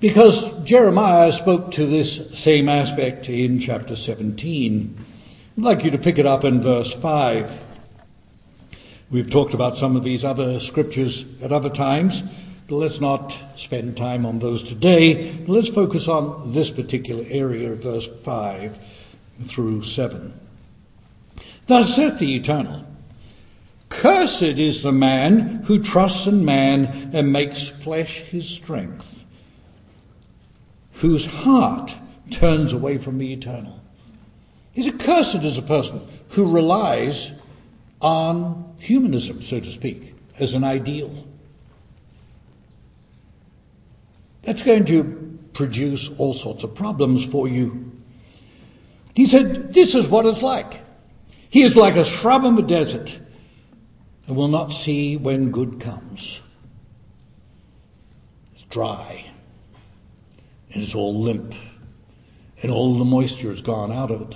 A: Because Jeremiah spoke to this same aspect in chapter 17. I'd like you to pick it up in verse 5. We've talked about some of these other scriptures at other times, let's not spend time on those today. Let's focus on this particular area verse 5 through 7. Thus saith the Eternal, Cursed is the man who trusts in man and makes flesh his strength whose heart turns away from the eternal. He's accursed as a person who relies on humanism, so to speak, as an ideal. That's going to produce all sorts of problems for you. He said, This is what it's like. He is like a shrub in the desert and will not see when good comes. It's dry and it's all limp, and all the moisture has gone out of it.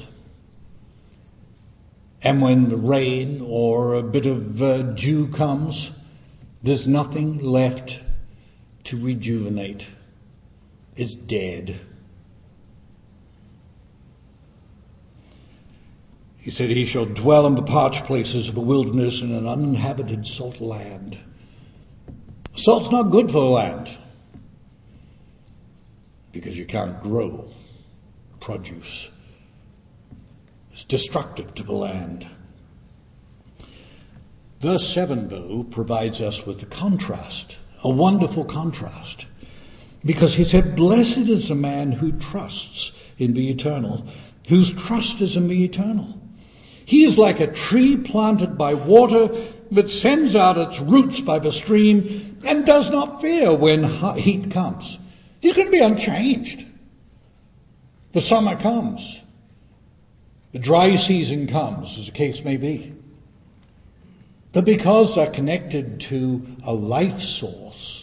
A: And when the rain or a bit of uh, dew comes, there's nothing left to rejuvenate. It's dead. He said, He shall dwell in the parched places of the wilderness in an uninhabited salt land. Salt's not good for the land because you can't grow produce. It's destructive to the land. Verse 7, though, provides us with a contrast, a wonderful contrast. Because he said, Blessed is the man who trusts in the eternal, whose trust is in the eternal. He is like a tree planted by water that sends out its roots by the stream and does not fear when heat comes. He's going to be unchanged. The summer comes. The dry season comes, as the case may be. But because they're connected to a life source,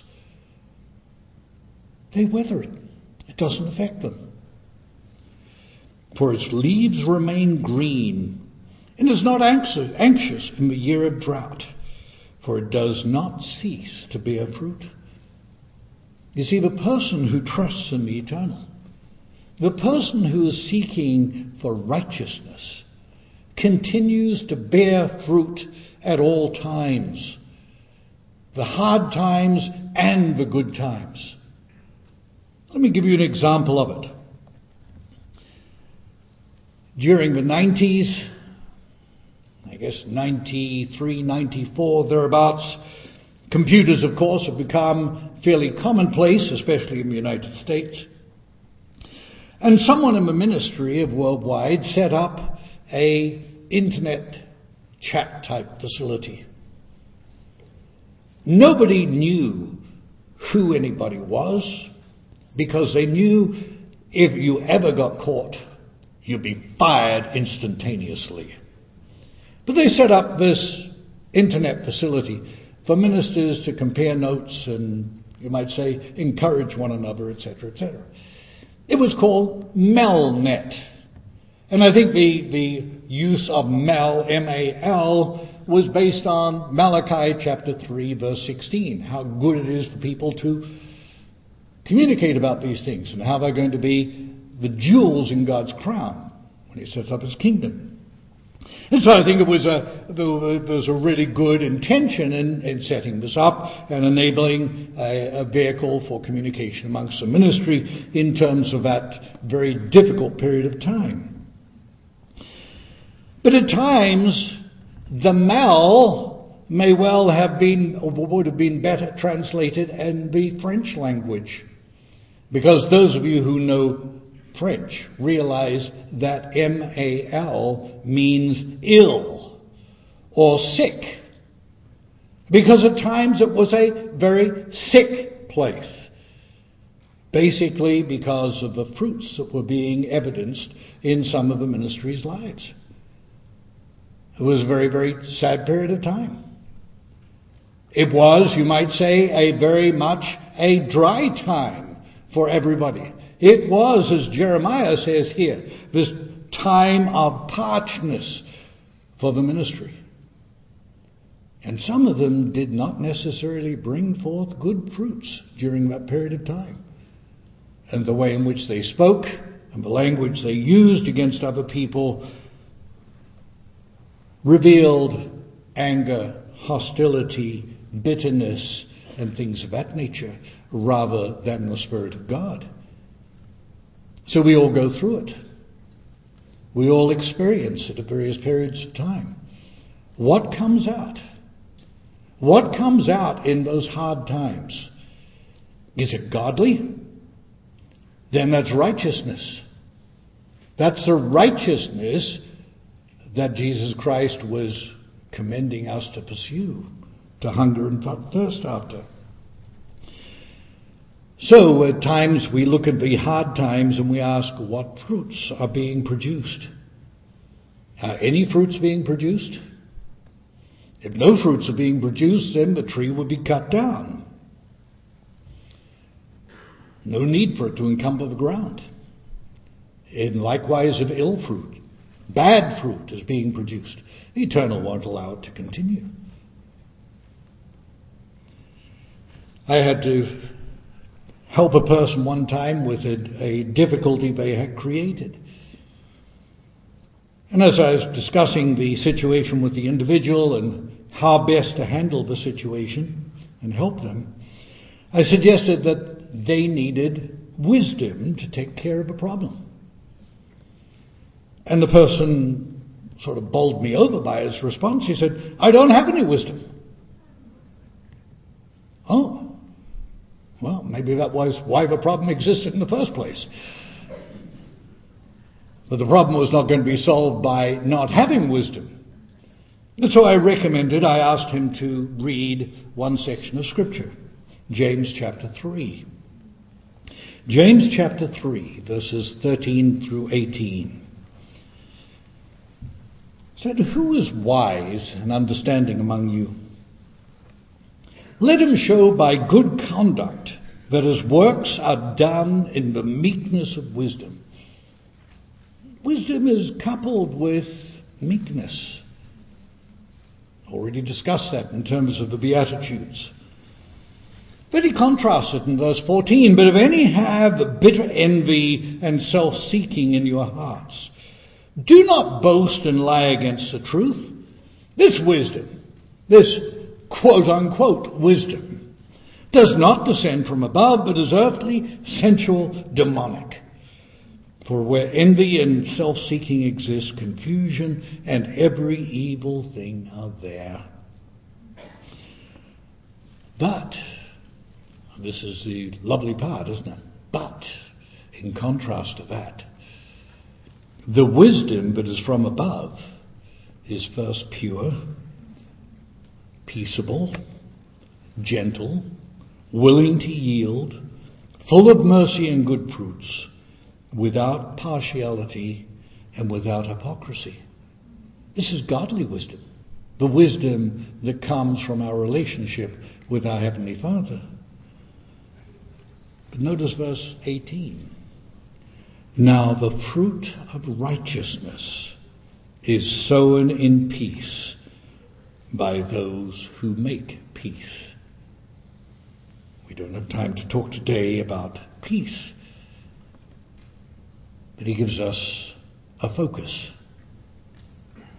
A: they wither it. It doesn't affect them. For its leaves remain green, and is not anxious in the year of drought, for it does not cease to bear fruit. You see, the person who trusts in the eternal, the person who is seeking for righteousness, continues to bear fruit at all times the hard times and the good times. Let me give you an example of it. During the 90s, I guess 93, 94, thereabouts, computers, of course, have become fairly commonplace, especially in the United States. And someone in the ministry of Worldwide set up a internet chat type facility. Nobody knew who anybody was because they knew if you ever got caught, you'd be fired instantaneously. But they set up this internet facility for ministers to compare notes and you might say, encourage one another, etc., etc. It was called Malnet. And I think the, the use of Mal, M-A-L, was based on Malachi chapter 3 verse 16. How good it is for people to communicate about these things and how they're going to be the jewels in God's crown when he sets up his kingdom. And so I think it was a, there was a really good intention in, in setting this up and enabling a, a, vehicle for communication amongst the ministry in terms of that very difficult period of time. But at times, the mal may well have been, or would have been better translated in the French language. Because those of you who know French realize that M-A-L means ill or sick. Because at times it was a very sick place. Basically because of the fruits that were being evidenced in some of the ministry's lives. It was a very, very sad period of time. It was, you might say, a very much a dry time for everybody. It was, as Jeremiah says here, this time of parchness for the ministry. And some of them did not necessarily bring forth good fruits during that period of time. And the way in which they spoke and the language they used against other people revealed anger, hostility, bitterness, and things of that nature rather than the Spirit of God. So we all go through it. We all experience it at various periods of time. What comes out? What comes out in those hard times? Is it godly? Then that's righteousness. That's the righteousness that Jesus Christ was commending us to pursue, to hunger and thirst after. So at times we look at the hard times and we ask what fruits are being produced. Are any fruits being produced? If no fruits are being produced, then the tree would be cut down. No need for it to encumber the ground. And likewise, if ill fruit, bad fruit is being produced, the Eternal won't allow it to continue. I had to help a person one time with a, a difficulty they had created. And as I was discussing the situation with the individual and how best to handle the situation and help them, I suggested that they needed wisdom to take care of a problem. And the person sort of bowled me over by his response. He said, I don't have any wisdom. Oh, well, maybe that was why the problem existed in the first place. But the problem was not going to be solved by not having wisdom. And so I recommended, I asked him to read one section of Scripture, James chapter 3. James chapter 3, verses 13 through 18. Said, Who is wise and understanding among you? Let him show by good conduct that his works are done in the meekness of wisdom. Wisdom is coupled with meekness. Already discussed that in terms of the Beatitudes. But he contrasts it in verse 14. But if any have bitter envy and self seeking in your hearts, do not boast and lie against the truth. This wisdom, this quote unquote wisdom, does not descend from above, but is earthly, sensual, demonic. For where envy and self seeking exist, confusion and every evil thing are there. But this is the lovely part, isn't it? But, in contrast to that, the wisdom that is from above is first pure, peaceable, gentle, willing to yield, full of mercy and good fruits, without partiality and without hypocrisy. This is godly wisdom, the wisdom that comes from our relationship with our Heavenly Father. But notice verse 18. Now the fruit of righteousness is sown in peace by those who make peace. We don't have time to talk today about peace, but he gives us a focus.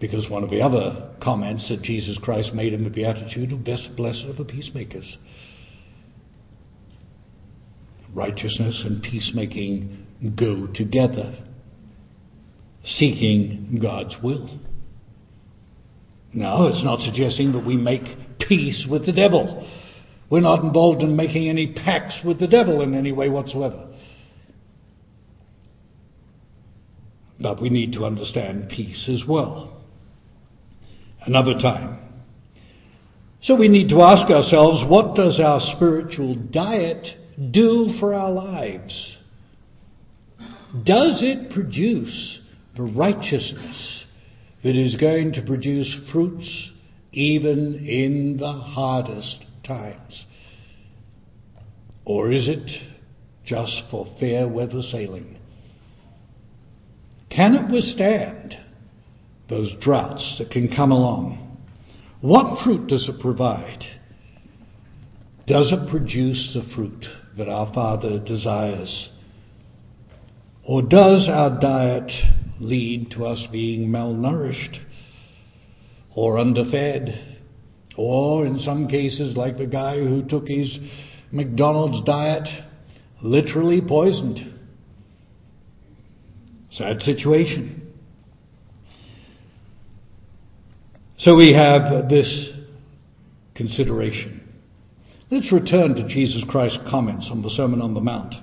A: Because one of the other comments that Jesus Christ made in the Beatitude, best blessed are the peacemakers righteousness and peacemaking go together, seeking God's will. Now, it's not suggesting that we make peace with the devil. We're not involved in making any pacts with the devil in any way whatsoever. But we need to understand peace as well. Another time. So we need to ask ourselves, what does our spiritual diet do for our lives? Does it produce the righteousness that is going to produce fruits even in the hardest times? Or is it just for fair weather sailing? Can it withstand those droughts that can come along? What fruit does it provide? Does it produce the fruit that our Father desires? Or does our diet lead to us being malnourished or underfed? Or in some cases, like the guy who took his McDonald's diet, literally poisoned. Sad situation. So we have this consideration. Let's return to Jesus Christ's comments on the Sermon on the Mount.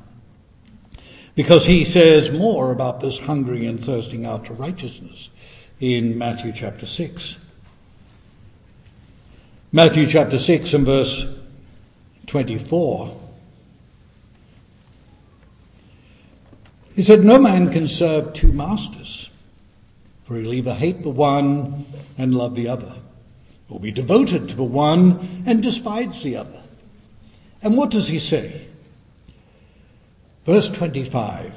A: Because he says more about this hungering and thirsting after righteousness in Matthew chapter 6. Matthew chapter 6 and verse 24. He said, No man can serve two masters, for he'll either hate the one and love the other, or be devoted to the one and despise the other. And what does he say? Verse 25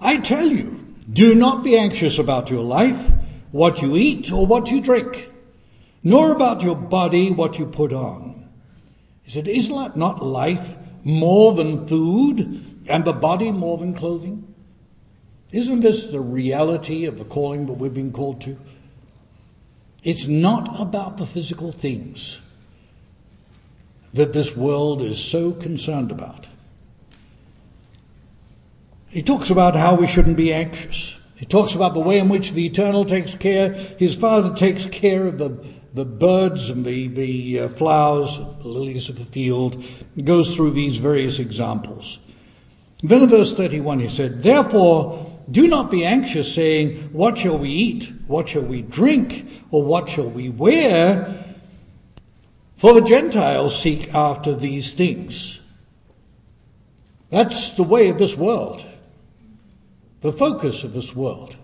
A: I tell you, do not be anxious about your life, what you eat or what you drink, nor about your body, what you put on. He said, Is not life more than food? and the body more than clothing? Isn't this the reality of the calling that we've been called to? It's not about the physical things that this world is so concerned about. He talks about how we shouldn't be anxious. He talks about the way in which the Eternal takes care, His Father takes care of the, the birds and the, the uh, flowers, the lilies of the field. He goes through these various examples. Then in verse 31 he said, Therefore, do not be anxious, saying, What shall we eat? What shall we drink? Or what shall we wear? For the Gentiles seek after these things. That's the way of this world, the focus of this world.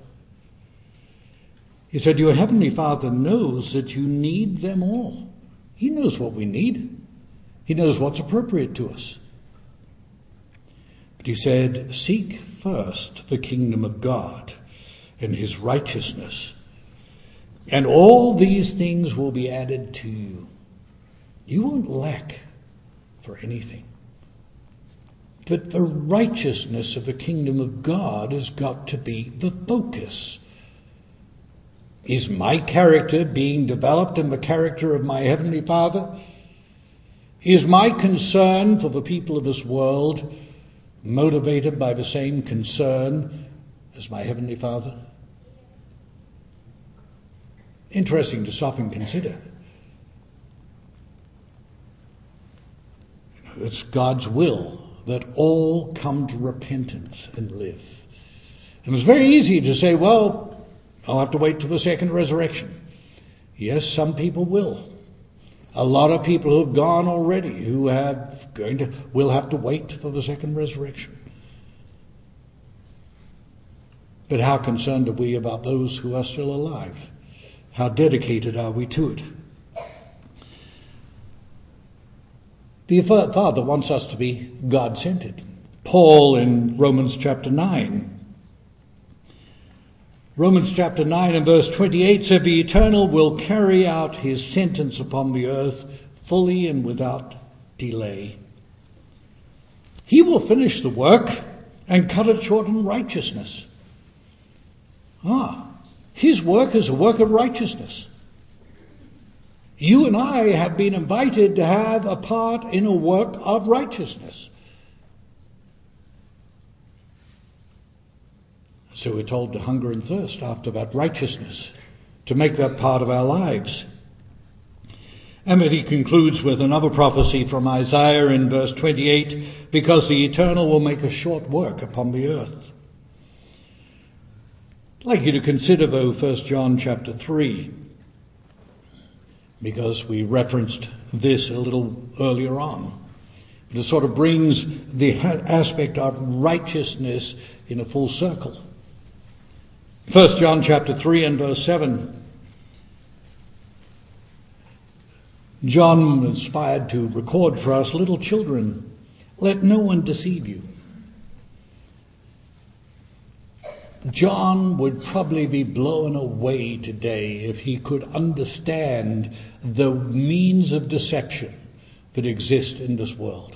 A: He said, Your heavenly Father knows that you need them all. He knows what we need, He knows what's appropriate to us. But he said, Seek first the kingdom of God and his righteousness, and all these things will be added to you. You won't lack for anything. But the righteousness of the kingdom of God has got to be the focus. Is my character being developed in the character of my Heavenly Father? Is my concern for the people of this world motivated by the same concern as my Heavenly Father? Interesting to stop and consider. It's God's will that all come to repentance and live. And it's very easy to say, well, I'll have to wait till the second resurrection. Yes, some people will. A lot of people who have gone already, who have going to, will have to wait for the second resurrection. But how concerned are we about those who are still alive? How dedicated are we to it? The Father wants us to be God centered. Paul in Romans chapter 9 Romans chapter 9 and verse 28 said, The Eternal will carry out his sentence upon the earth fully and without delay. He will finish the work and cut it short in righteousness. Ah, his work is a work of righteousness. You and I have been invited to have a part in a work of righteousness. So we're told to hunger and thirst after that righteousness, to make that part of our lives. And then he concludes with another prophecy from Isaiah in verse 28 because the Eternal will make a short work upon the earth. I'd like you to consider, though, 1 John chapter 3, because we referenced this a little earlier on. It sort of brings the aspect of righteousness in a full circle. 1 John chapter 3 and verse 7. John inspired to record for us, little children, let no one deceive you. John would probably be blown away today if he could understand the means of deception that exist in this world.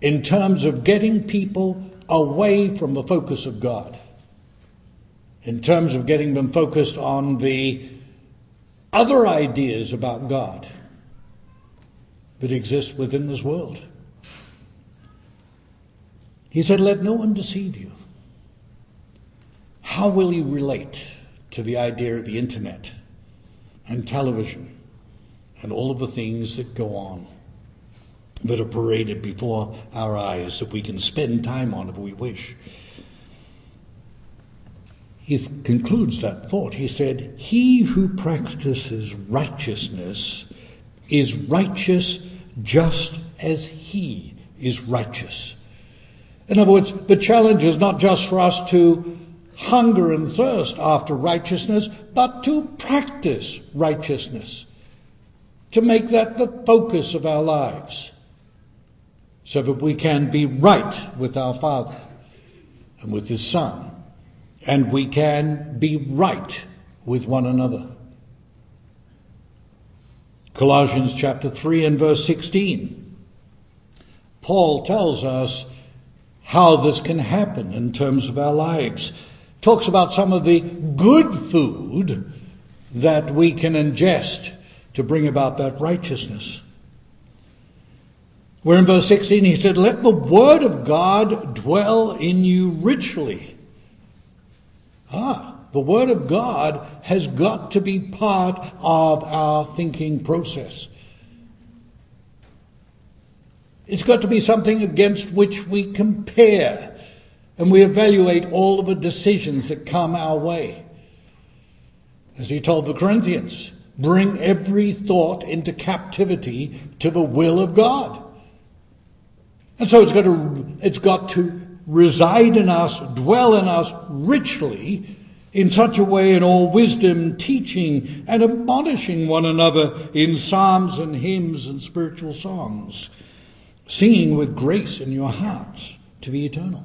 A: In terms of getting people away from the focus of God. In terms of getting them focused on the other ideas about God that exist within this world. He said, Let no one deceive you. How will you relate to the idea of the internet and television and all of the things that go on that are paraded before our eyes that we can spend time on if we wish? he concludes that thought. He said, He who practices righteousness is righteous just as he is righteous. In other words, the challenge is not just for us to hunger and thirst after righteousness, but to practice righteousness. To make that the focus of our lives. So that we can be right with our Father and with His Son and we can be right with one another. Colossians chapter 3 and verse 16. Paul tells us how this can happen in terms of our lives. Talks about some of the good food that we can ingest to bring about that righteousness. Where in verse 16 he said, Let the word of God dwell in you richly Ah, the Word of God has got to be part of our thinking process. It's got to be something against which we compare and we evaluate all of the decisions that come our way. As he told the Corinthians, bring every thought into captivity to the will of God. And so it's got to, it's got to reside in us, dwell in us richly, in such a way in all wisdom, teaching and admonishing one another in psalms and hymns and spiritual songs, singing with grace in your hearts to the eternal.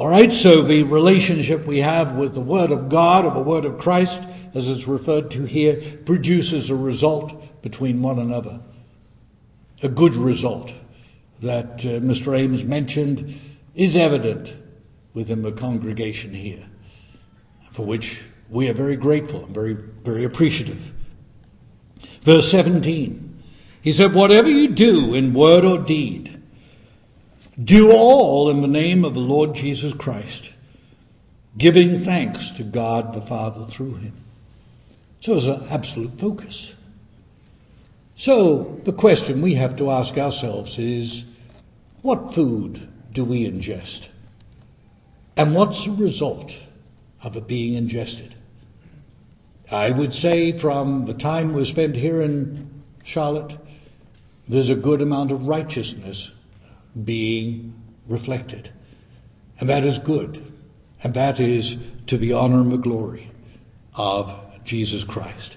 A: Alright, so the relationship we have with the Word of God or the Word of Christ, as it's referred to here, produces a result between one another. A good result that uh, Mr. Ames mentioned is evident within the congregation here, for which we are very grateful and very, very appreciative. Verse 17, he said, Whatever you do in word or deed, do all in the name of the Lord Jesus Christ, giving thanks to God the Father through him. So it's an absolute focus. So the question we have to ask ourselves is, what food do we ingest? And what's the result of it being ingested? I would say from the time we spent here in Charlotte, there's a good amount of righteousness being reflected. And that is good. And that is to the honor and the glory of Jesus Christ.